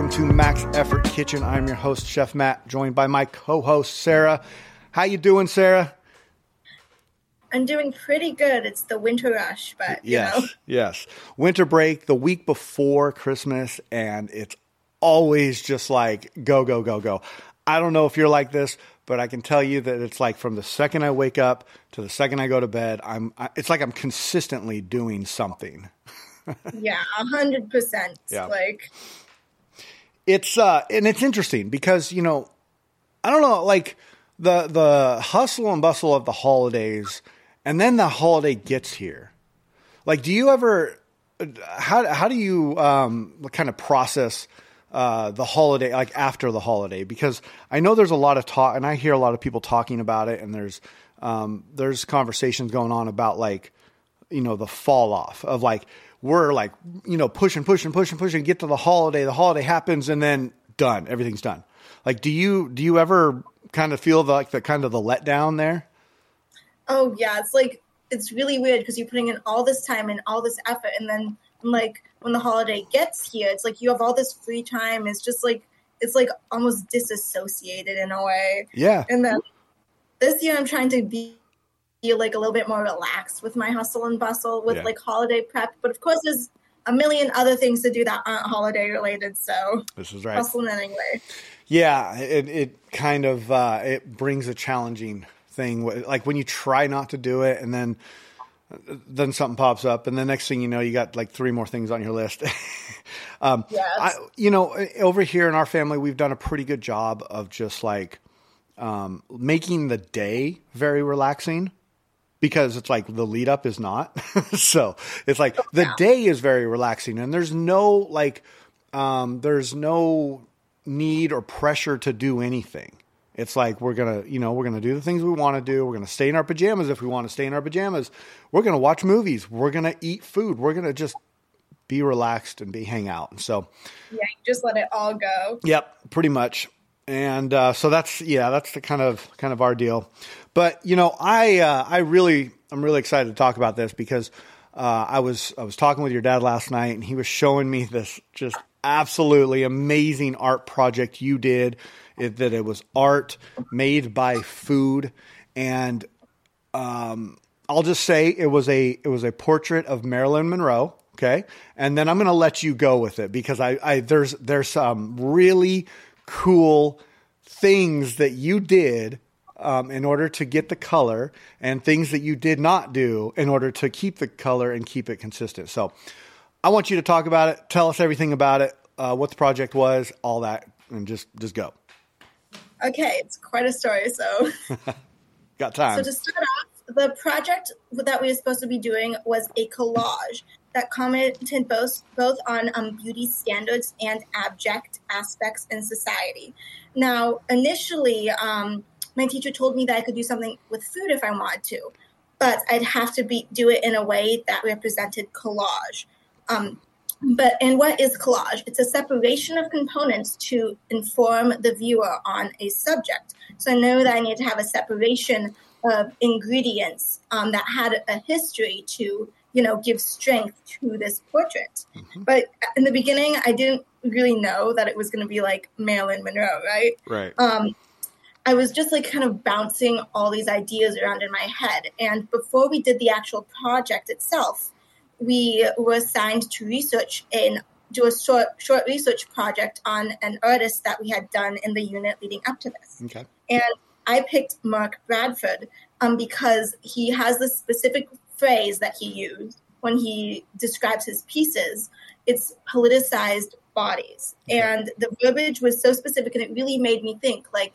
welcome to Max Effort Kitchen. I'm your host, Chef Matt, joined by my co-host Sarah. How you doing, Sarah? I'm doing pretty good. It's the winter rush, but yes, know. yes, winter break, the week before Christmas, and it's always just like go, go, go, go. I don't know if you're like this, but I can tell you that it's like from the second I wake up to the second I go to bed, I'm. I, it's like I'm consistently doing something. yeah, a hundred percent. Yeah. Like it's uh and it's interesting because you know i don't know like the the hustle and bustle of the holidays and then the holiday gets here. Like do you ever how how do you um kind of process uh the holiday like after the holiday? Because i know there's a lot of talk and i hear a lot of people talking about it and there's um there's conversations going on about like you know the fall off of like we're like you know pushing pushing pushing pushing get to the holiday. The holiday happens and then done. Everything's done. Like do you do you ever kind of feel the, like the kind of the letdown there? Oh yeah, it's like it's really weird because you're putting in all this time and all this effort, and then like when the holiday gets here, it's like you have all this free time. It's just like it's like almost disassociated in a way. yeah. And then this year, I'm trying to be, be like a little bit more relaxed with my hustle and bustle with Yeah. like holiday prep. But of course, there's a million other things to do that aren't holiday related. So this is right hustling anyway. yeah it, it kind of uh it brings a challenging thing like when you try not to do it and then then something pops up and the next thing you know you got like three more things on your list um Yes. I, you know over here in our family we've done a pretty good job of just like um making the day very relaxing because it's like the lead up is not so it's like the Yeah. day is very relaxing and there's no like um there's no need or pressure to do anything it's like we're gonna, you know, we're gonna do the things we want to do. We're gonna stay in our pajamas if we want to stay in our pajamas. We're gonna watch movies. We're gonna eat food. We're gonna just be relaxed and be hang out. And so, Yeah, just let it all go. yep, pretty much. And uh, so that's yeah, that's the kind of kind of our deal. But you know, I uh, I really I'm really excited to talk about this because uh, I was I was talking with your dad last night and he was showing me this just absolutely amazing art project you did. It, that it was art made by food and um, I'll just say it was a it was a portrait of Marilyn Monroe. Okay, and then I'm going to let you go with it because I, I there's there's some really cool things that you did um, in order to get the color, and things that you did not do in order to keep the color and keep it consistent. So, I want you to talk about it. Tell us everything about it, uh, what the project was, all that, and just just go. Okay, it's quite a story. So, Got time? so to start off, the project that we were supposed to be doing was a collage that commented both both on um, beauty standards and abject aspects in society. Now, initially, um, my teacher told me that I could do something with food if I wanted to, but I'd have to be do it in a way that represented collage. Um, but and what is collage? It's a separation of components to inform the viewer on a subject. So I know that I need to have a separation of ingredients um, that had a history to you know give strength to this portrait. But in the beginning, I didn't really know that it was going to be like Marilyn Monroe, right? right. um, I was just like kind of bouncing all these ideas around in my head. And before we did the actual project itself, we were assigned to research and do a short short research project on an artist that we had done in the unit leading up to this. okay. And I picked Mark Bradford um, because he has this specific phrase that he used when he describes his pieces. It's politicized bodies. And the verbiage was so specific and it really made me think like,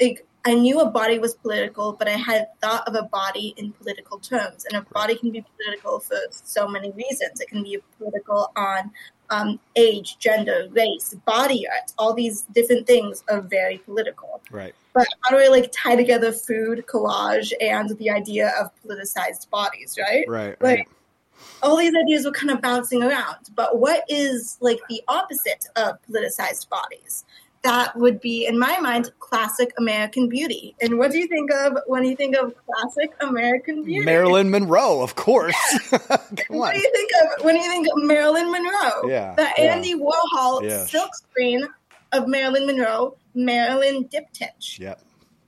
like I knew a body was political, but I had thought of a body in political terms. And a body can be political for so many reasons. It can be political on um, age, gender, race, body art. All these different things are very political. Right. But how do I like tie together food, collage, and the idea of politicized bodies, right? Right. Like Right. all these ideas were kind of bouncing around. But what is like the opposite of politicized bodies? That would be, in my mind, classic American beauty. And what do you think of when you think of classic American beauty? Marilyn Monroe, of course. what do you think of when you think of Marilyn Monroe? Yeah, The yeah. Andy Warhol Yes. silk screen of Marilyn Monroe, Marilyn Diptych. Yep.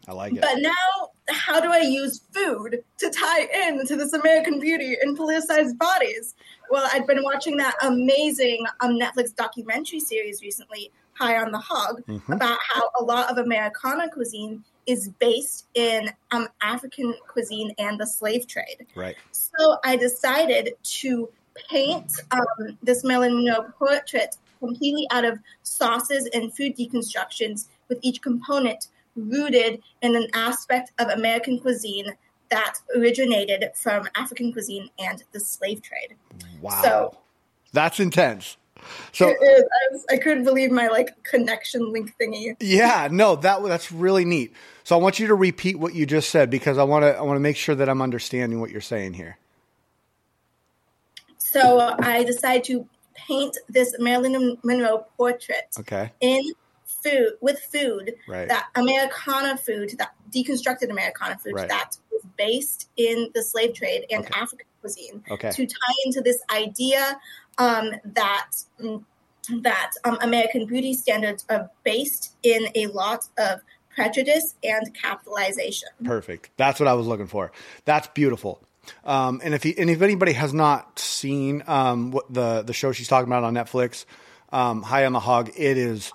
I like it. But now, how do I use food to tie in to this American beauty and politicized bodies? Well, I've been watching that amazing um, Netflix documentary series recently, High on the Hog, Mhm. about how a lot of Americana cuisine is based in um, African cuisine and the slave trade. Right. So I decided to paint um, this Marilyn Monroe portrait completely out of sauces and food deconstructions, with each component rooted in an aspect of American cuisine that originated from African cuisine and the slave trade. Wow. So- That's intense. So It is- I, was, I couldn't believe my like connection link thingy. yeah, no, that that's really neat. So I want you to repeat what you just said because I want to I want to make sure that I'm understanding what you're saying here. So I decided to paint this Marilyn Monroe portrait Okay. in food with food Right. that Americana food, that deconstructed Americana food Right. that was based in the slave trade and Okay. African cuisine Okay. to tie into this idea um, that that um, American beauty standards are based in a lot of prejudice and capitalization. Perfect. That's what I was looking for. That's beautiful. Um, and if he, and if anybody has not seen um, what the the show she's talking about on Netflix, um, High on the Hog, it is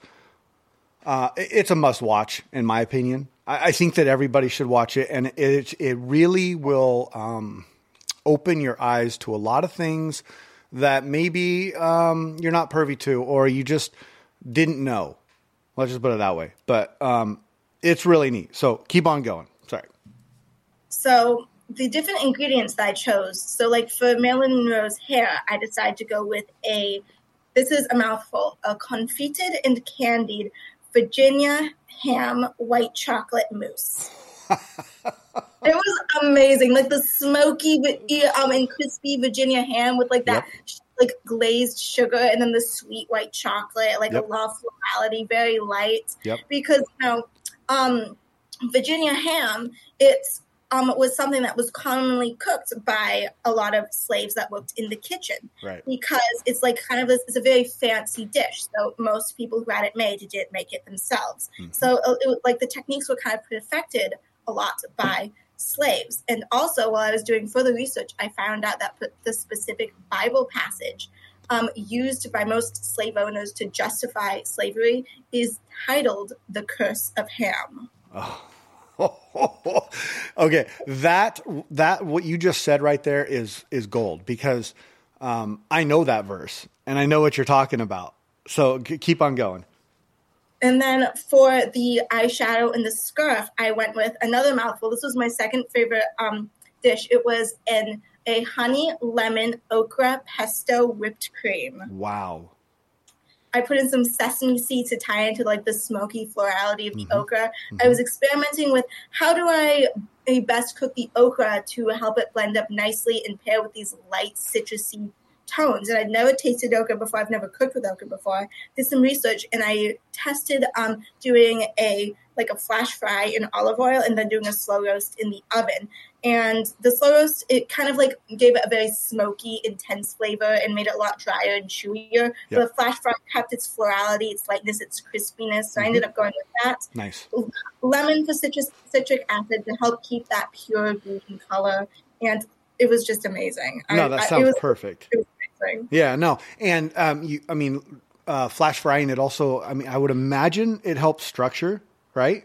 uh, it's a must watch in my opinion. I, I think that everybody should watch it, and it it really will um, open your eyes to a lot of things that maybe um, you're not pervy to, or you just didn't know. Let's just put it that way. But um, it's really neat. So keep on going. Sorry. So the different ingredients that I chose. So like for Marilyn Monroe's hair, I decided to go with a. This is a mouthful: a confited and candied Virginia ham white chocolate mousse. it was amazing, like the smoky um and crispy Virginia ham with like that. Like glazed sugar and then the sweet white chocolate, like Yep. a lot of florality, very light. Yep. Because you know, um, Virginia ham, it's um, was something that was commonly cooked by a lot of slaves that worked in the kitchen Right. because it's like kind of this, it's a very fancy dish. So most people who had it made didn't make it themselves. Mhm. So uh, it, like the techniques were kind of perfected a lot by slaves. And also, while I was doing further research, I found out that the specific Bible passage um, used by most slave owners to justify slavery is titled "The Curse of Ham." okay, that that what you just said right there is is gold because um, I know that verse and I know what you're talking about. So keep on going. And then for the eyeshadow and the scarf, I went with another mouthful. This was my second favorite um, dish. It was an a honey lemon okra pesto whipped cream. Wow. I put in some sesame seeds to tie into like the smoky florality of the Mhm. okra. Mhm. I was experimenting with how do I uh, best cook the okra to help it blend up nicely and pair with these light citrusy tones. And I'd never tasted okra before. I've never cooked with okra before. Did some research and I tested um, doing a like a flash fry in olive oil and then doing a slow roast in the oven. And the slow roast, it kind of like gave it a very smoky, intense flavor and made it a lot drier and chewier. Yep. But the flash fry kept its florality, its lightness, its crispiness. So I ended up going with that Nice. lemon for citrus citric acid to help keep that pure green color, and it was just amazing. No, I, that I- it sounds was perfect. Amazing. Yeah, no. And um you I mean uh flash frying it also I mean I would imagine it helps structure, right?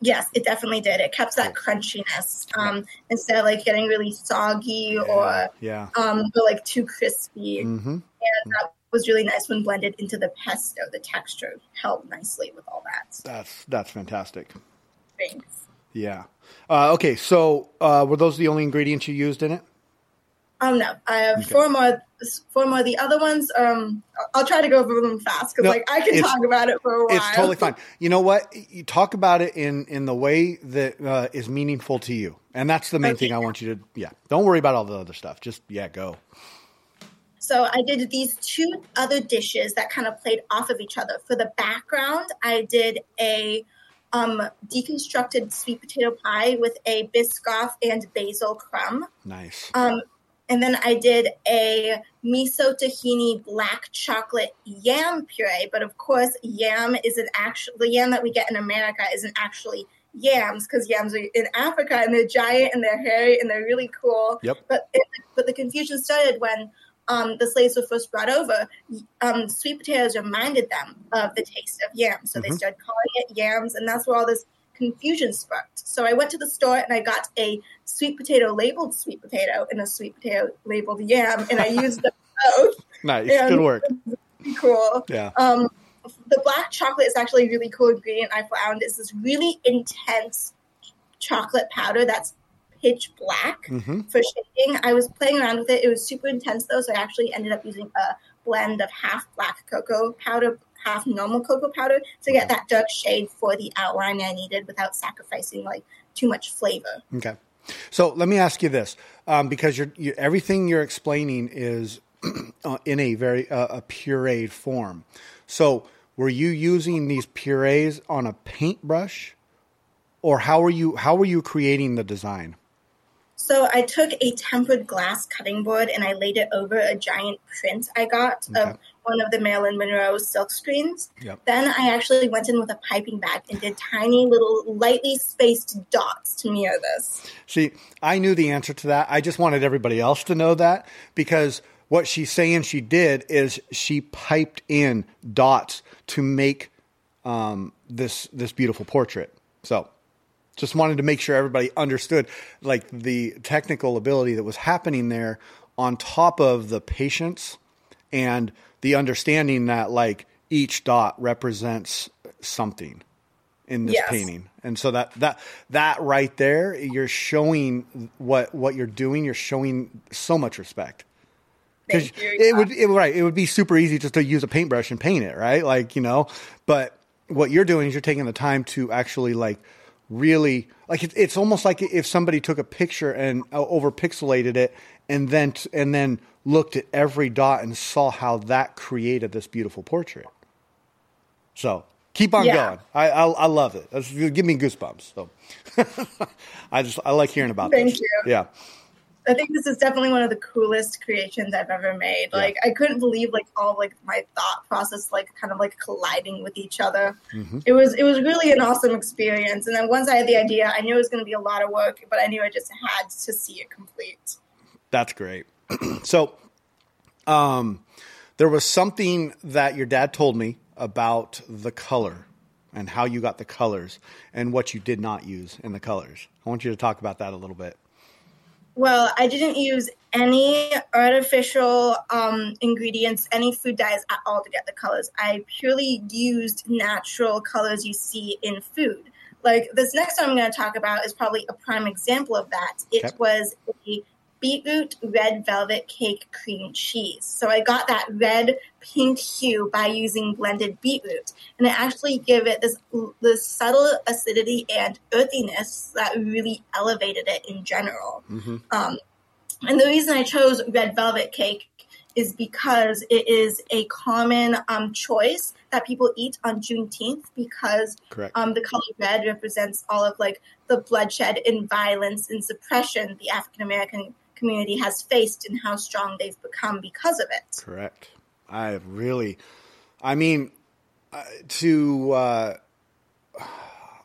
Yes, it definitely did. It kept that crunchiness um, instead of like getting really soggy or Yeah. um, or like too crispy. Mm-hmm. And that was really nice when blended into the pesto. The texture held nicely with all that. That's that's fantastic. Thanks. Yeah. Uh, okay, so uh, were those the only ingredients you used in it? Oh no, I have Okay. four more. Four more. The other ones, um, I'll try to go over them fast because No, like I can talk about it for a while. It's totally fine. You know what? You talk about it in in the way that uh, is meaningful to you, and that's the main Okay. thing I want you to. Yeah, don't worry about all the other stuff. Just yeah, go. So I did these two other dishes that kind of played off of each other. For the background, I did a um, deconstructed sweet potato pie with a Biscoff and basil crumb. Nice. Um, and then I did a miso tahini black chocolate yam puree. But of course, yam isn't actually the yam that we get in America isn't actually yams because yams are in Africa and they're giant and they're hairy and they're really cool. Yep. But it, but the confusion started when um, the slaves were first brought over. Um, sweet potatoes reminded them of the taste of yams, so Mhm. they started calling it yams, and that's where all this confusion sparked. So I went to the store and I got a sweet potato labeled sweet potato and a sweet potato labeled yam, and I used them both. Nice. Yeah. Good work. Cool. Yeah. Um, the black chocolate is actually a really cool ingredient I found. It's this really intense chocolate powder that's pitch black hmm for shading. I was playing around with it. It was super intense though, so I actually ended up using a blend of half black cocoa powder, half normal cocoa powder to get that dark shade for the outline I needed without sacrificing like too much flavor. Okay. So let me ask you this, um, because you're, you everything you're explaining is uh, in a very uh, a pureed form. So were you using these purees on a paintbrush, or how were you how were you creating the design? So I took a tempered glass cutting board and I laid it over a giant print I got Okay. of one of the Marilyn Monroe silk screens. Yep. Then I actually went in with a piping bag and did tiny little lightly spaced dots to mirror this. See, I knew the answer to that. I just wanted everybody else to know that because what she's saying she did is she piped in dots to make um, this this beautiful portrait. So, just wanted to make sure everybody understood like the technical ability that was happening there on top of the patience and the understanding that like each dot represents something in this Yes. painting. And so that that that right there, you're showing what what you're doing. You're showing so much respect. You, it would it, right, it would be super easy just to use a paintbrush and paint it, right? Like you know, but what you're doing is you're taking the time to actually like really like it, it's almost like if somebody took a picture and uh, over pixelated it and then t- and then looked at every dot and saw how that created this beautiful portrait. So keep on Yeah. going. I, I I love it. That's, give me goosebumps. So I just I like hearing about this. Thank this. you. Yeah. I think this is definitely one of the coolest creations I've ever made. Yeah. Like I couldn't believe like all like my thought process like kind of like colliding with each other. Mhm. It was it was really an awesome experience. And then once I had the idea, I knew it was going to be a lot of work, but I knew I just had to see it complete. That's great. so, um, there was something that your dad told me about the color and how you got the colors and what you did not use in the colors. I want you to talk about that a little bit. Well, I didn't use any artificial um, ingredients, any food dyes at all to get the colors. I purely used natural colors you see in food. Like this next one I'm going to talk about is probably a prime example of that. It Okay. was a beetroot red velvet cake cream cheese. So I got that red pink hue by using blended beetroot, and it actually gave it this this subtle acidity and earthiness that really elevated it in general. Mm-hmm. Um, and the reason I chose red velvet cake is because it is a common um, choice that people eat on Juneteenth because um, the color red represents all of like the bloodshed and violence and suppression the African American community has faced and how strong they've become because of it. Correct. I really, I mean, uh, to uh,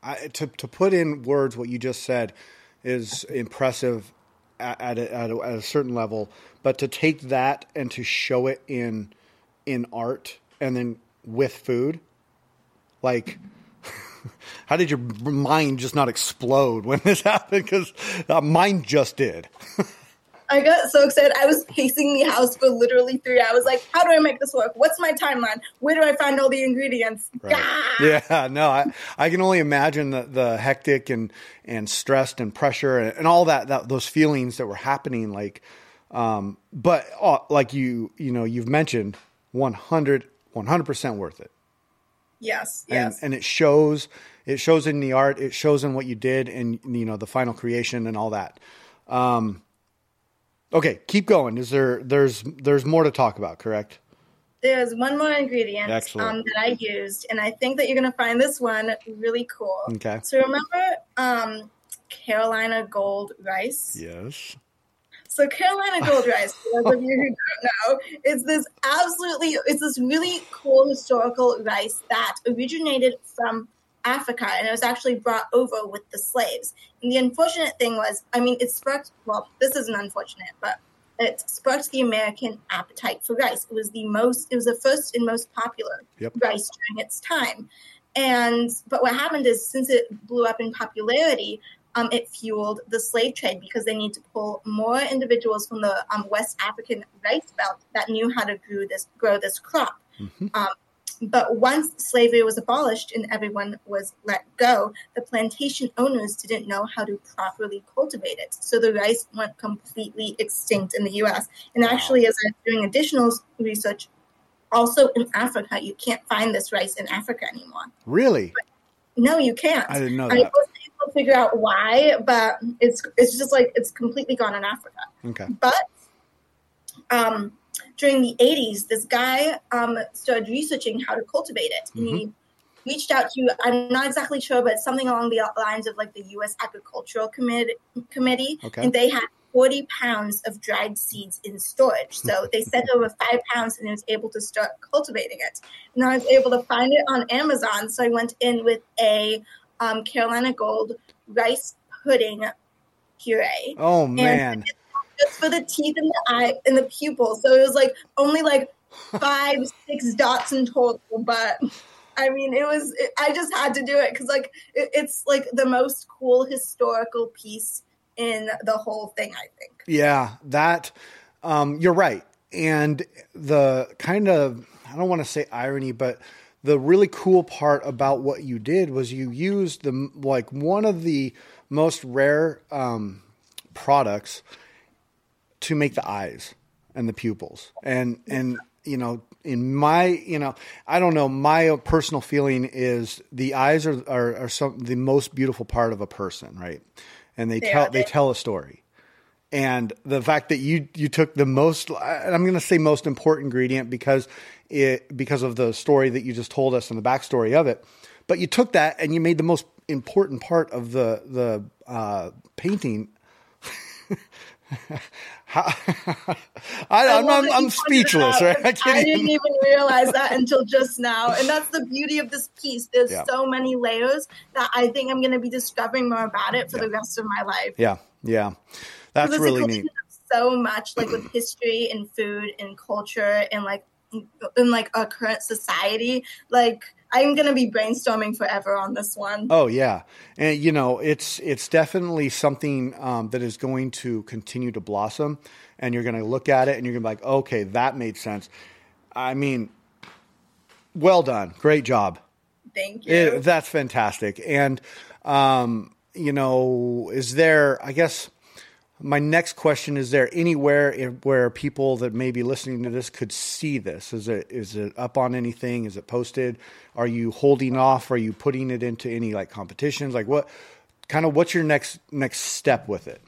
I, to to put in words what you just said is impressive at a, at, a, at a certain level, but to take that and to show it in in art and then with food, like. How did your mind just not explode when this happened? Because uh, mine just did. I got so excited. I was pacing the house for literally three hours. Like, how do I make this work? What's my timeline? Where do I find all the ingredients? Right. Yeah, no, I, I can only imagine the, the hectic and, and stressed and pressure and, and all that, that, those feelings that were happening. Like, um, but uh, like you, you know, you've mentioned 100, 100% worth it. Yes, And, yes. and it shows, it shows in the art, it shows in what you did and, you know, the final creation and all that. Um, Okay, keep going. Is there there's there's more to talk about, correct? There's one more ingredient um, that I used, and I think that you're going to find this one really cool. Okay. So remember um, Carolina Gold rice? Yes. So Carolina Gold rice, for those of you who don't know, it's this absolutely, it's this really cool historical rice that originated from Africa, and it was actually brought over with the slaves. And the unfortunate thing was, I mean, it sparked. Well, this isn't unfortunate, but it sparked the American appetite for rice. It was the most, it was the first and most popular Yep. rice during its time. And but what happened is, since it blew up in popularity, um, it fueled the slave trade because they need to pull more individuals from the um, West African rice belt that knew how to grow this grow this crop. Mhm. Um, but once slavery was abolished and everyone was let go, the plantation owners didn't know how to properly cultivate it. So the rice went completely extinct in the U.S. And actually, as I'm doing additional research, also in Africa, you can't find this rice in Africa anymore. Really? No, you can't. I didn't know that. I wasn't able to figure out why, but it's it's just like it's completely gone in Africa. Okay. But um, during the 80s, this guy um, started researching how to cultivate it. And he reached out to, I'm not exactly sure, but something along the lines of like the U.S. Agricultural Commit- Committee. Okay. And they had 40 pounds of dried seeds in storage. So they sent over five pounds and he was able to start cultivating it. And I was able to find it on Amazon. So I went in with a um, Carolina Gold rice pudding puree Oh man. Just for the teeth and the eye and the pupil. So it was like only like five, six dots in total. But I mean, it was. It, I just had to do it because like it, it's like the most cool historical piece in the whole thing. I think. Yeah, that um, you're right. And the kind of I don't want to say irony, but the really cool part about what you did was you used the like one of the most rare um, products to make the eyes and the pupils. And and you know, in my you know, I don't know, my personal feeling is the eyes are are, are some the most beautiful part of a person, right? And they, They tell they tell a story. And the fact that you you took the most and I'm going to say most important ingredient because it because of the story that you just told us and the backstory of it, but you took that and you made the most important part of the the uh, painting. I, I'm, I'm, I'm speechless, right? I I didn't even realize that until just now, and that's the beauty of this piece. There's Yeah. so many layers that I think I'm going to be discovering more about it for Yeah. the rest of my life. Yeah, yeah, that's really neat. So much, like with history and food and culture and like in like our current society. Like I'm gonna be brainstorming forever on this one. Oh yeah, and you know it's it's definitely something um, that is going to continue to blossom, and you're going to look at it and you're going to be like, okay, that made sense. I mean, well done, great job. Thank you. It, that's fantastic. And um, you know, is there? I guess my next question is: there anywhere where people that may be listening to this could see this? Is it is it up on anything? Is it posted? Are you holding off? Are you putting it into any like competitions? Like what? Kind of what's your next next step with it?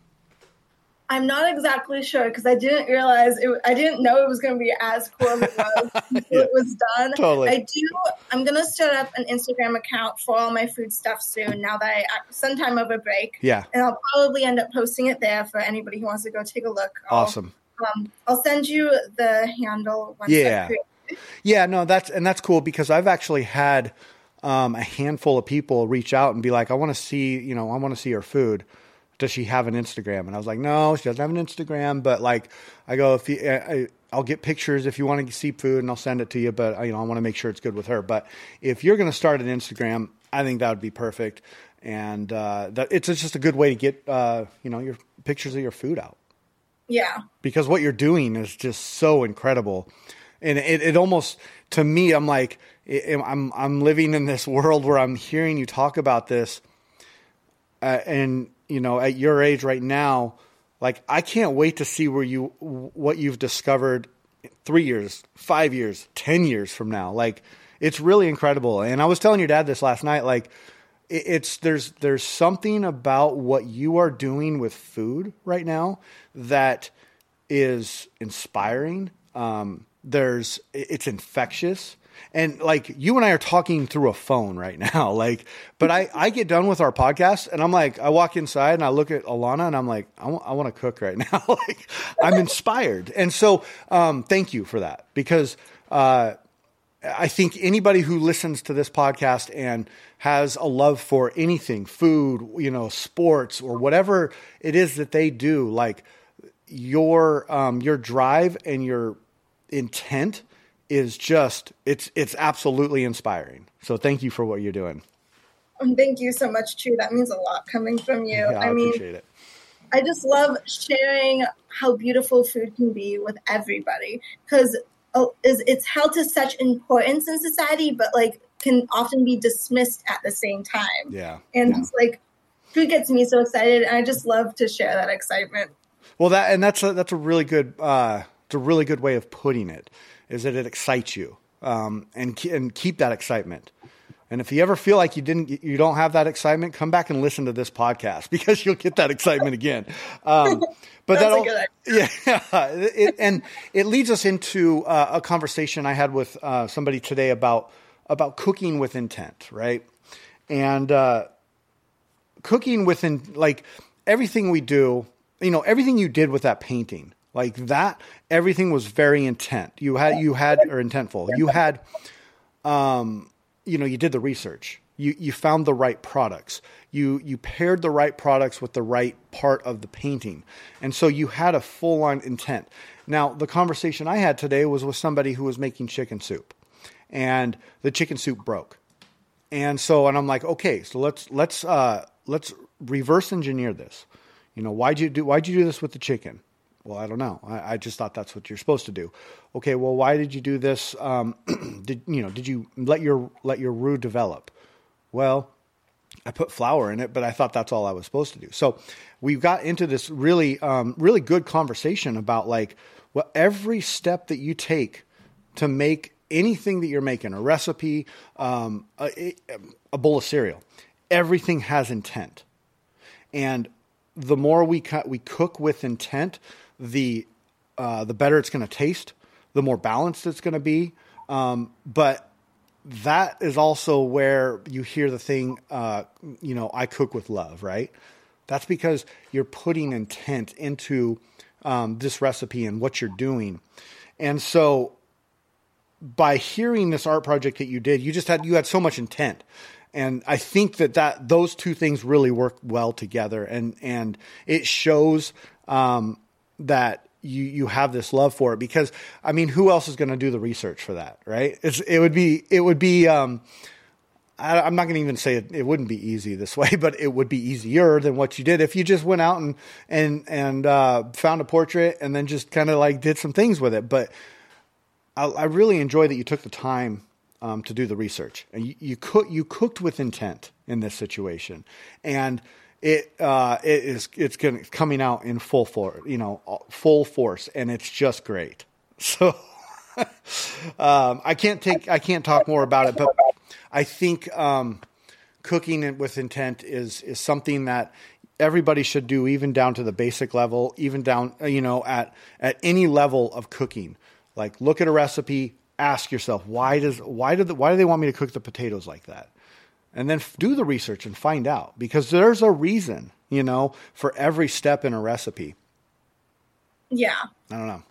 I'm not exactly sure because I didn't realize it. I didn't know it was going to be as cool as it was until it was done. Totally. I do. I'm going to set up an Instagram account for all my food stuff soon. Now that I some sometime over break, Yeah, and I'll probably end up posting it there for anybody who wants to go take a look. I'll, awesome. Um, I'll send you the handle. Once Yeah. Yeah, no, that's and that's cool because I've actually had um, a handful of people reach out and be like, "I want to see, you know, I want to see your food. Does she have an Instagram?" And I was like, "No, she doesn't have an Instagram." But like, I go, "If you, I, I'll get pictures if you want to see food, and I'll send it to you. But you know, I want to make sure it's good with her. But if you're going to start an Instagram, I think that would be perfect. And uh, that it's just a good way to get, uh, you know, your pictures of your food out Yeah. because what you're doing is just so incredible and it, it almost to me i'm like i'm i'm living in this world where i'm hearing you talk about this uh, and you know at your age right now like i can't wait to see where you what you've discovered 3 years 5 years 10 years from now. Like it's really incredible. And i was telling your dad this last night like it's there's there's something about what you are doing with food right now that is inspiring. Um, there's it's infectious and like you and I are talking through a phone right now. Like, but I, I get done with our podcast and I'm like, I walk inside and I look at Alana and I'm like, I, w- I want to cook right now. like, I'm inspired. And so, um, thank you for that because, uh, I think anybody who listens to this podcast and has a love for anything, food, you know, sports or whatever it is that they do, like your um, your drive and your intent is just it's it's absolutely inspiring. So thank you for what you're doing. Um, thank you so much, too. That means a lot coming from you. Yeah, I, I mean, appreciate it. I just love sharing how beautiful food can be with everybody because it's held to such importance in society, but like can often be dismissed at the same time. Yeah, and yeah. like food gets me so excited, and I just love to share that excitement. Well, that and that's a that's a really good uh, it's a really good way of putting it is that it excites you um, and and keep that excitement. And if you ever feel like you didn't, you don't have that excitement, come back and listen to this podcast because you'll get that excitement again. Um, but that, all, yeah, it, and it leads us into uh, a conversation I had with uh, somebody today about about cooking with intent, right? And uh, cooking within like everything we do, you know, everything you did with that painting, like that, everything was very intent. You had you had or intentful. You had, um, you know, you did the research. You you found the right products. You you paired the right products with the right part of the painting, and so you had a full on intent. Now, the conversation I had today was with somebody who was making chicken soup, and the chicken soup broke, and so and I'm like, okay, so let's let's uh, let's reverse engineer this. You know, why'd you do why'd you do this with the chicken? Well, I don't know. I, I, just thought that's what you're supposed to do. Okay, well, why did you do this? Um, did you know? Did you let your let your roux develop? Well, I put flour in it, but I thought that's all I was supposed to do. So we got into this really um, really good conversation about like well, every step that you take to make anything that you're making a recipe, um, a, a bowl of cereal, everything has intent, and the more we cut, we cook with intent the uh, the better it's going to taste, the more balanced it's going to be. Um, but that is also where you hear the thing, uh, you know, I cook with love, right? That's because you're putting intent into um, this recipe and what you're doing. And so by hearing this art project that you did, you just had, you had so much intent. And I think that, that those two things really work well together. And, and it shows, um, that you you have this love for it because I mean who else is going to do the research for that right? It's it would be it would be um, I, am not going to even say it, it wouldn't be easy this way but it would be easier than what you did if you just went out and and and uh, found a portrait and then just kind of like did some things with it. But I, I really enjoy that you took the time um, to do the research and you, you cook you cooked with intent in this situation and it uh, it is it's going coming out in full force, you know, full force, and it's just great. So um, I can't take I can't talk more about it, but I think um, cooking it with intent is is something that everybody should do, even down to the basic level, even down you know at at any level of cooking. Like look at a recipe, ask yourself why does why do the, why do they want me to cook the potatoes like that? and then do the research and find out because there's a reason, you know, for every step in a recipe. Yeah. I don't know.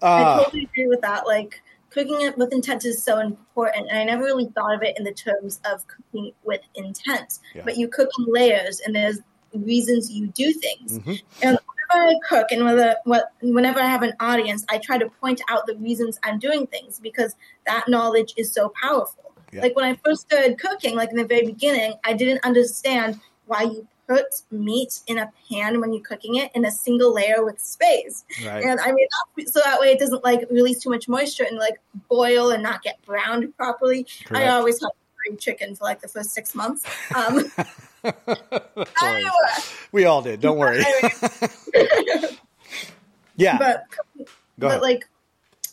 Uh, I totally agree with that. Like cooking it with intent is so important. And I never really thought of it in the terms of cooking with intent, yeah. but you cook in layers and there's reasons you do things. Mm-hmm. And I cook and whether, what, whenever I have an audience, I try to point out the reasons I'm doing things because that knowledge is so powerful. Yeah. Like when I first started cooking, like in the very beginning, I didn't understand why you put meat in a pan when you're cooking it in a single layer with space. Right. And I mean, so that way it doesn't like release too much moisture and like boil and not get browned properly. Correct. I always have chicken for like the first six months. Um. We all did. Don't worry. yeah. But, but like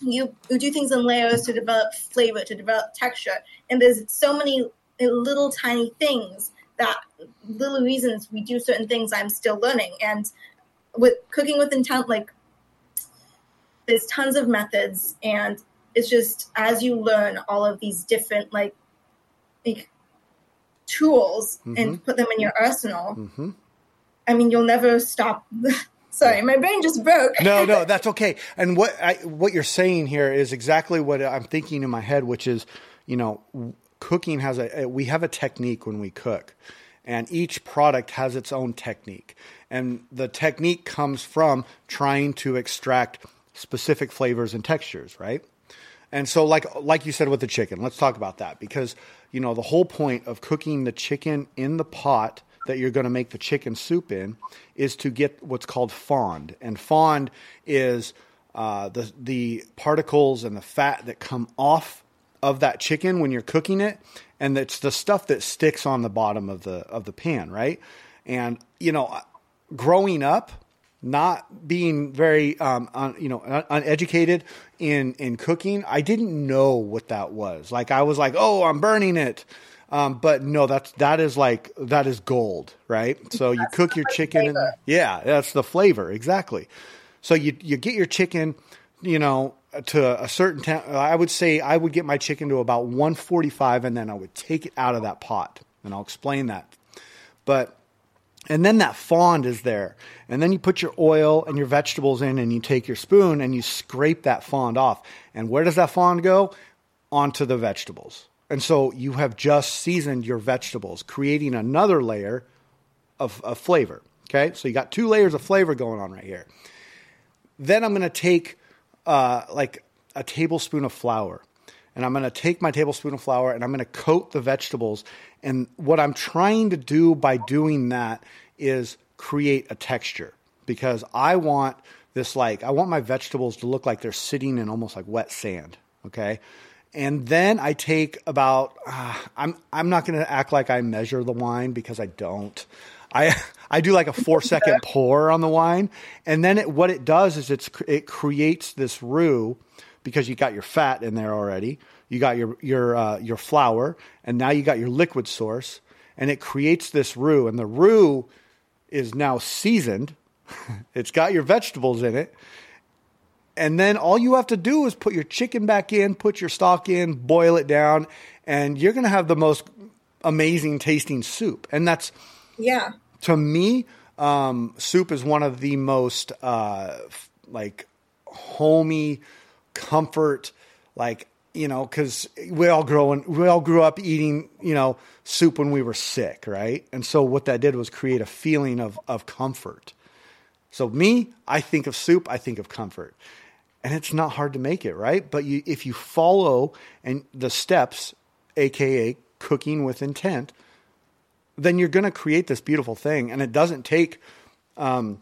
you, you do things in layers to develop flavor, to develop texture. And there's so many uh, little tiny things that little reasons we do certain things I'm still learning. And with cooking with intent, like there's tons of methods, and it's just as you learn all of these different like, like tools Mm-hmm. and put them in your arsenal. hmm I mean, you'll never stop. Sorry, my brain just broke. no, no, that's okay. And what I, what you're saying here is exactly what I'm thinking in my head, which is, you know, cooking has a we have a technique when we cook, and each product has its own technique, and the technique comes from trying to extract specific flavors and textures, right? And so, like like you said with the chicken, let's talk about that because you know the whole point of cooking the chicken in the pot that you're going to make the chicken soup in is to get what's called fond, and fond is uh, the the particles and the fat that come off of that chicken when you're cooking it, and it's the stuff that sticks on the bottom of the of the pan, right? And you know, growing up, not being very um, un, you know un- uneducated in in cooking i didn't know what that was. Like i was like oh i'm burning it. Um, but no that's that is like that is gold right? So you cook your chicken and yeah that's the flavor exactly. So you you get your chicken you know to a certain temp i would say i would get my chicken to about 145 and then i would take it out of that pot and i'll explain that. But and then that fond is there. And then you put your oil and your vegetables in and you take your spoon and you scrape that fond off. And where does that fond go? Onto the vegetables. And so you have just seasoned your vegetables, creating another layer of, of flavor. Okay. So you got two layers of flavor going on right here. Then I'm going to take uh, like a tablespoon of flour and I'm going to take my tablespoon of flour and I'm going to coat the vegetables. And what I'm trying to do by doing that is create a texture because I want this like I want my vegetables to look like they're sitting in almost like wet sand. Okay. And then I take about uh, I'm I'm not going to act like I measure the wine because I don't. I I do like a four second pour on the wine, and then it, what it does is it's it creates this roux because you got your fat in there already. You got your your uh, your flour, and now you got your liquid source, and it creates this roux. And the roux is now seasoned. it's got your vegetables in it, and then all you have to do is put your chicken back in, put your stock in, boil it down, and you're going to have the most amazing tasting soup. And that's Yeah. to me, um, soup is one of the most uh, f- like homey comfort, like you know, because we all grow we all grew up eating you know soup when we were sick, right? And so what that did was create a feeling of of comfort. So me, I think of soup, I think of comfort. And it's not hard to make it, right? But you, if you follow and the steps, aka cooking with intent, then you're going to create this beautiful thing. And it doesn't take, um,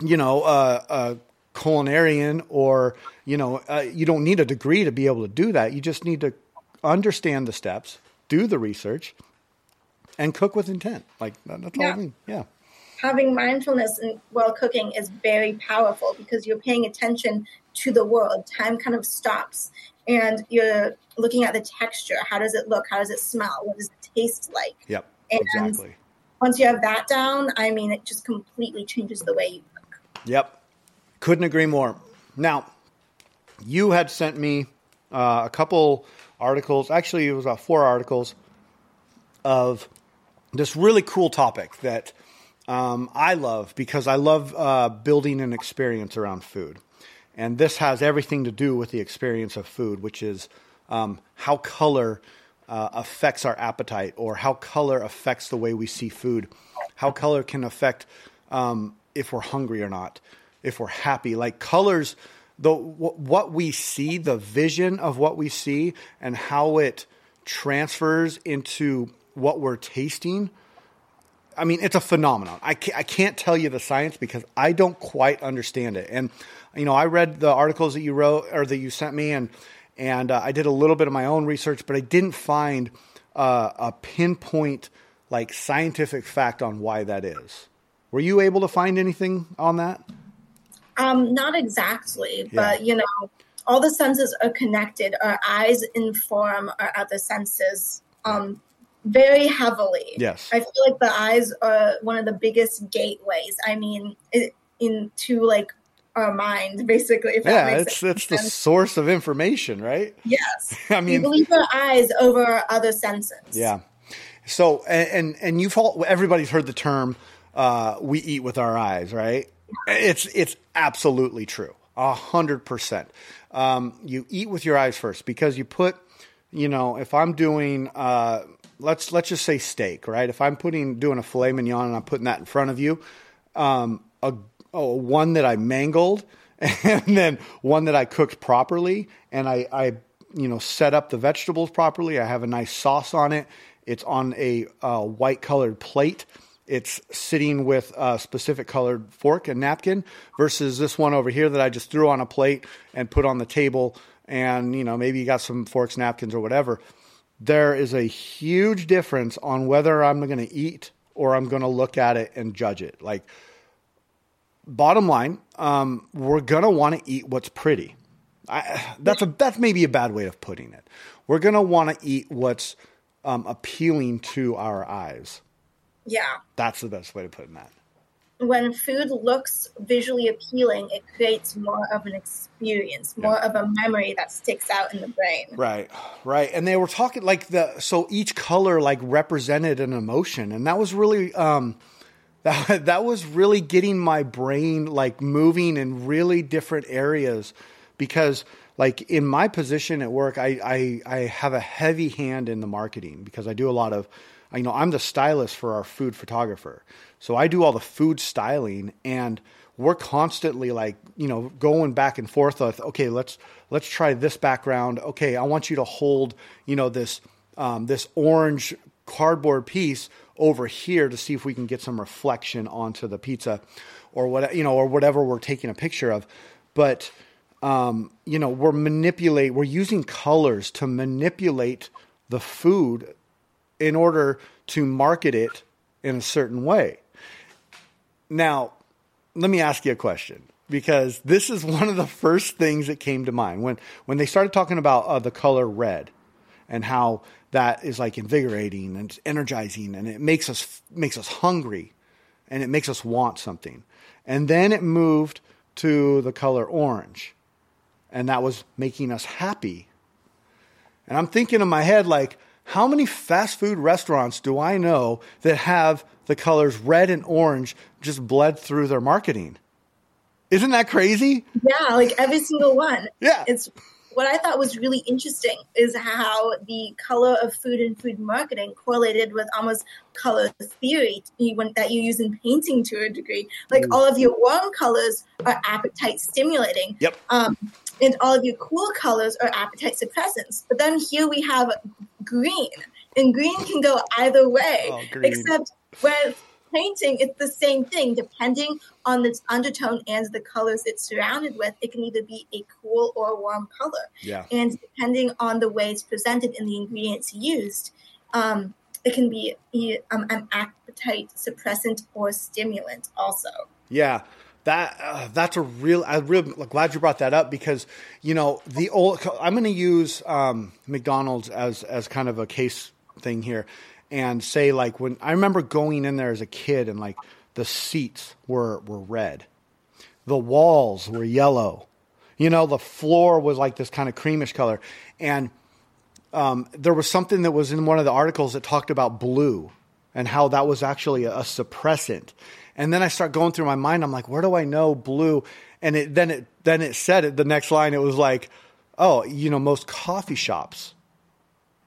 you know, a, a culinarian or, you know, uh, you don't need a degree to be able to do that. You just need to understand the steps, do the research, and cook with intent. Like that- that's all I mean. Yeah. having mindfulness in, while cooking is very powerful because you're paying attention to the world. Time kind of stops, and you're looking at the texture. How does it look? How does it smell? What does it taste like? Yep. And- exactly. Once you have that down, I mean, it just completely changes the way you cook. Yep. Couldn't agree more. Now, you had sent me uh, a couple articles. Actually, it was about four articles of this really cool topic that um, I love because I love uh, building an experience around food. And this has everything to do with the experience of food, which is um, how color uh, affects our appetite or how color affects the way we see food, how color can affect um, if we're hungry or not, if we're happy. Like colors, the wh- what we see, the vision of what we see, and how it transfers into what we're tasting. I mean, it's a phenomenon. I can't, I can't tell you the science because I don't quite understand it. And you know, I read the articles that you wrote or that you sent me, and and uh, I did a little bit of my own research, but I didn't find uh, a pinpoint like scientific fact on why that is. Were you able to find anything on that? Um, not exactly, Yeah. but you know, all the senses are connected. Our eyes inform our other senses um, very heavily. Yes. I feel like the eyes are one of the biggest gateways. I mean, it, into like our mind, basically. yeah, it's it's the source of information, right? Yes. I mean, we believe our eyes over our other senses. Yeah. So and and, and you've all, everybody's heard the term uh, "we eat with our eyes," right? It's it's absolutely true, a hundred percent. Um, you eat with your eyes first because you put, you know, if I'm doing. Uh, let's let's just say steak, right? If I'm putting doing a filet mignon and I'm putting that in front of you, um, a oh, one that I mangled and then one that I cooked properly and I, I you know set up the vegetables properly. I have a nice sauce on it. It's on a uh, white colored plate. It's sitting with a specific colored fork and napkin versus this one over here that I just threw on a plate and put on the table. And you know maybe you got some forks, napkins, or whatever. There is a huge difference on whether I'm going to eat or I'm going to look at it and judge it. Like bottom line, um, we're gonna want to eat what's pretty. I, that's a that's maybe a bad way of putting it. We're gonna want to eat what's um, appealing to our eyes. Yeah, that's the best way to put it. that. When food looks visually appealing, it creates more of an experience, more yeah. of a memory that sticks out in the brain. Right, right. And they were talking like the so each color like represented an emotion, and that was really. Um, that that was really getting my brain like moving in really different areas because like in my position at work I, I i have a heavy hand in the marketing because i do a lot of you know i'm the stylist for our food photographer. So i do all the food styling and we're constantly like you know going back and forth with okay let's let's try this background. Okay i want you to hold you know this um, this orange cardboard piece over here to see if we can get some reflection onto the pizza or what you know or whatever we're taking a picture of. But um, you know we're manipulate we're using colors to manipulate the food in order to market it in a certain way now let me ask you a question because this is one of the first things that came to mind when when they started talking about uh, the color red and how that is like invigorating and energizing and it makes us makes us hungry and it makes us want something. And then it moved to the color orange. And that was making us happy. And I'm thinking in my head like how many fast food restaurants do I know that have the colors red and orange just bled through their marketing? Isn't that crazy? Yeah, like every single one. Yeah. It's what I thought was really interesting is how the color of food and food marketing correlated with almost color theory that you use in painting to a degree. Like all of your warm colors are appetite stimulating. Yep. Um, and all of your cool colors are appetite suppressants. But then here we have green, and green can go either way, oh, except with painting, it's the same thing. Depending on its undertone and the colors it's surrounded with, it can either be a cool or warm color. Yeah. And depending on the way it's presented and the ingredients used, um, it can be um, an appetite suppressant or stimulant also. Yeah that uh, that's a real i'm really glad you brought that up because you know the old i'm going to use um, mcdonald's as as kind of a case thing here and say like when I remember going in there as a kid and like the seats were were red, the walls were yellow, you know the floor was like this kind of creamish color, and um, there was something that was in one of the articles that talked about blue and how that was actually a, a suppressant. And then I start going through my mind. I'm like, where do I know blue? And it, then it then it said it. The next line it was like, oh, you know, most coffee shops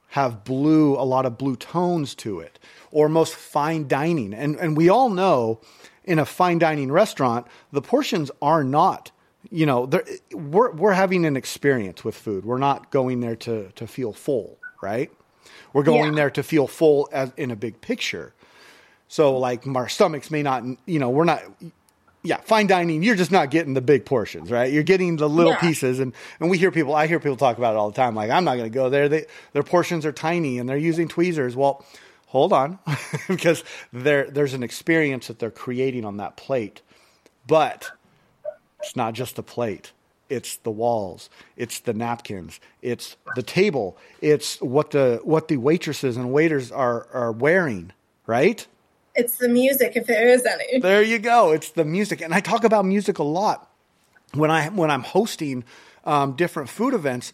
have blue, a lot of blue tones to it, or most fine dining. And, and we all know in a fine dining restaurant, the portions are not, you know, we're, we're having an experience with food. We're not going there to, to feel full, right? We're going yeah. there to feel full as in a big picture. So like our stomachs may not, you know, we're not, yeah, fine dining, you're just not getting the big portions, right? You're getting the little yeah. pieces. And, and we hear people, I hear people talk about it all the time. Like, I'm not going to go there. They, their portions are tiny and they're using tweezers. Well, hold on, because there, there's an experience that they're creating on that plate. But it's not just the plate. It's the walls. It's the napkins. It's the table. It's what the what the waitresses and waiters are are wearing, right? It's the music, if there is any. There you go. It's the music, and I talk about music a lot when I when I'm hosting um, different food events.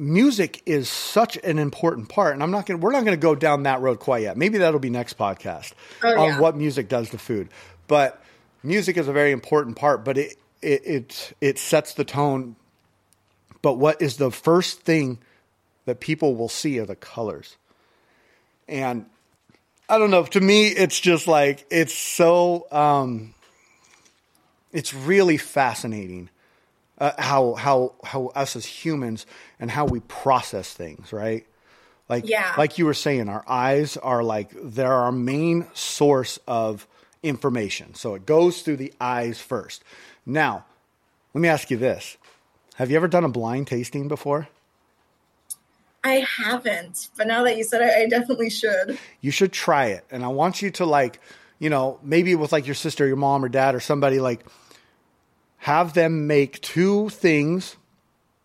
Music is such an important part, and I'm not going. We're not going to go down that road quite yet. Maybe that'll be next podcast Oh, on what music does to food. But music is a very important part. But it it it, it sets the tone. But what is the first thing that people will see are the colors, and I don't know. To me, it's just like it's so. Um, it's really fascinating uh, how how how us as humans and how we process things, right? Like Yeah. like you were saying, our eyes are like they're our main source of information. So it goes through the eyes first. Now, let me ask you this: Have you ever done a blind tasting before? I haven't, but now that you said it, I definitely should. you should try it. And I want you to like, you know, maybe with like your sister, your mom or dad or somebody like have them make two things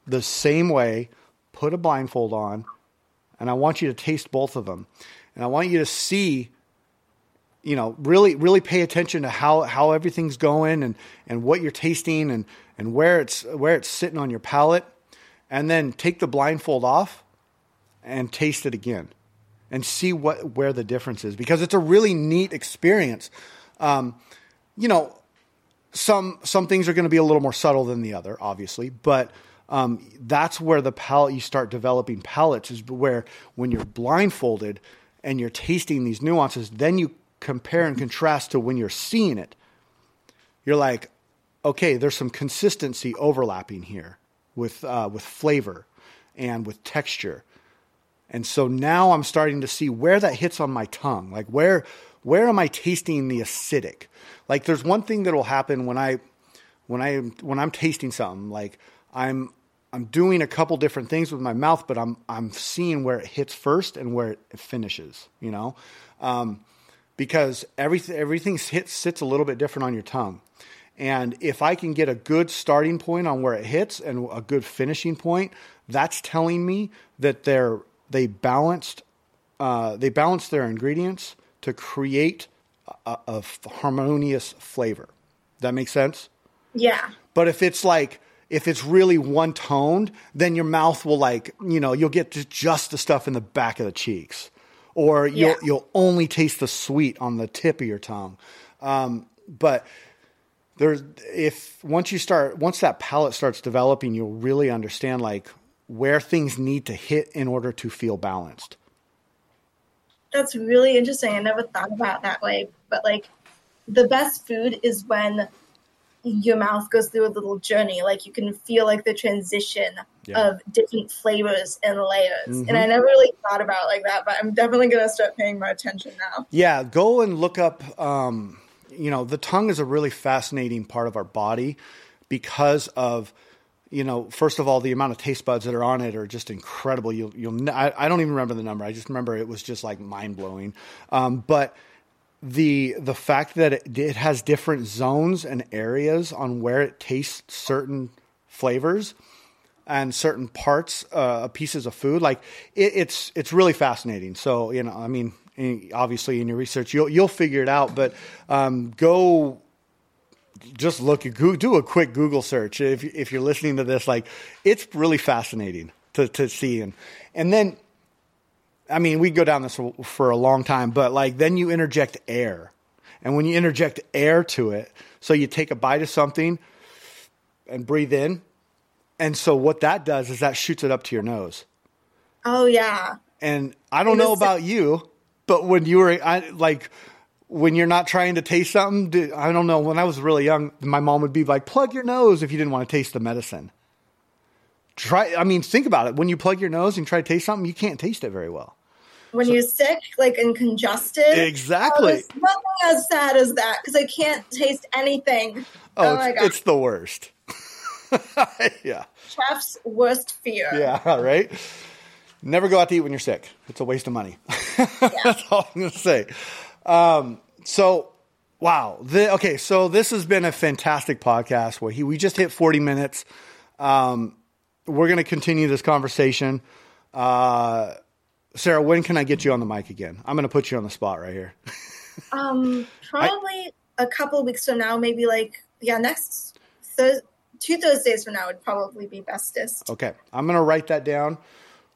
the same way, put a blindfold on, and I want you to taste both of them. And I want you to see you know, really really pay attention to how how everything's going and and what you're tasting and and where it's where it's sitting on your palate. And then take the blindfold off and taste it again and see what where the difference is because it's a really neat experience. Um, you know, some some things are going to be a little more subtle than the other, obviously, but um, that's where the palate you start developing palates is where when you're blindfolded and you're tasting these nuances, then you compare and contrast to when you're seeing it. You're like, okay, there's some consistency overlapping here with uh, with flavor and with texture. And so now I'm starting to see where that hits on my tongue. Like where where am I tasting the acidic? Like there's one thing that will happen when I when I when I'm tasting something, like I'm I'm doing a couple different things with my mouth, but I'm I'm seeing where it hits first and where it finishes, you know? Um, because everything everything hits sits a little bit different on your tongue. And if I can get a good starting point on where it hits and a good finishing point, that's telling me that they're they balanced uh, they balanced their ingredients to create a, a harmonious flavor. That makes sense. Yeah. But if it's like if it's really one toned, then your mouth will like you know you'll get just- just the stuff in the back of the cheeks, or you'll Yeah. you'll only taste the sweet on the tip of your tongue. Um, but there's if once you start once that palate starts developing, you'll really understand like where things need to hit in order to feel balanced. That's really interesting. I never thought about that way. But like the best food is when your mouth goes through a little journey. Like you can feel like the transition Yeah. of different flavors and layers. And I never really thought about it like that, but I'm definitely gonna start paying more attention now. Yeah, go and look up. Um, you know, the tongue is a really fascinating part of our body because of, you know, first of all, the amount of taste buds that are on it are just incredible. You'll, you'll. I, I don't even remember the number. I just remember it was just like mind blowing. Um, but the the fact that it, it has different zones and areas on where it tastes certain flavors and certain parts uh, pieces of food like it, it's it's really fascinating so you know i mean obviously in your research you'll you'll figure it out but um, go just look do a quick google search if if you're listening to this like it's really fascinating to to see and and then I mean, we go down this for, for a long time, but like then you interject air. And when you interject air to it, so you take a bite of something and breathe in. And so what that does is that shoots it up to your nose. Oh yeah. And I don't know about you, but when you were I, like, when you're not trying to taste something, do- I don't know. When I was really young, my mom would be like, plug your nose if you didn't want to taste the medicine. Try, I mean, think about it. When you plug your nose and try to taste something, you can't taste it very well. When you're sick, like and congested. Exactly. Oh, nothing as sad as that because I can't taste anything. Oh, Oh, my god. it's the worst. yeah. Chef's worst fear. Yeah, right? Never go out to eat when you're sick. It's a waste of money. That's all I'm going to say. Um, so, wow. The, okay, so this has been a fantastic podcast where he, we just hit 40 minutes. Um, we're going to continue this conversation. Uh, Sarah, when can I get you on the mic again? I'm going to put you on the spot right here. um, probably I, a couple weeks from now, maybe like yeah, next th- two Thursdays from now would probably be bestest. Okay, I'm gonna write that down.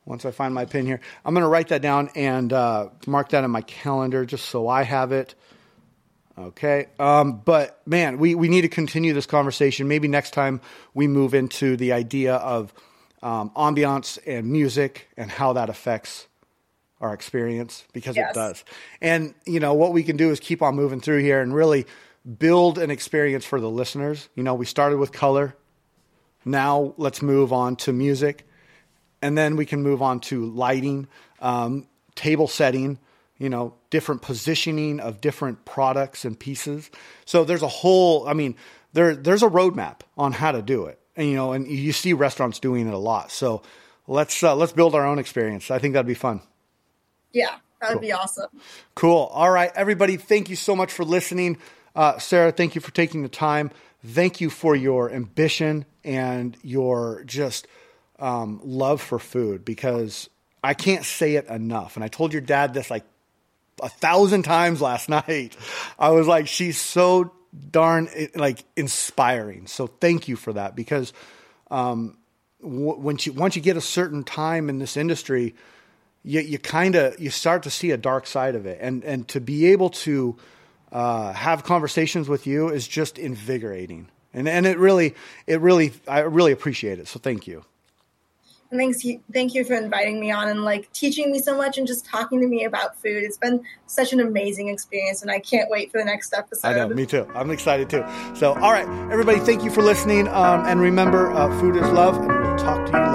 Once I find my pin here, I'm gonna write that down and uh, mark that in my calendar just so I have it. Okay. Um, but man, we, we need to continue this conversation. Maybe next time we move into the idea of um, ambiance and music and how that affects our experience because yes. it does. And, you know, what we can do is keep on moving through here and really build an experience for the listeners. You know, we started with color. Now let's move on to music. And then we can move on to lighting, um, table setting, you know, different positioning of different products and pieces. So there's a whole, I mean, there, there's a roadmap on how to do it. And, you know, and you see restaurants doing it a lot. So let's, uh, let's build our own experience. I think that'd be fun. Yeah, that would cool. be awesome. Cool. All right, everybody, thank you so much for listening. Uh, Sarah, thank you for taking the time. Thank you for your ambition and your just um, love for food because I can't say it enough. And I told your dad this like a thousand times last night. I was like, she's so darn like inspiring. So thank you for that because um, w- when you once you get a certain time in this industry, you, you kind of you start to see a dark side of it, and and to be able to uh, have conversations with you is just invigorating, and and it really it really I really appreciate it. So thank you. And thanks, thank you for inviting me on and like teaching me so much and just talking to me about food. It's been such an amazing experience, and I can't wait for the next episode. I know, me too. I'm excited too. So, all right, everybody, thank you for listening. Um, and remember, uh, food is love, and we'll talk to you.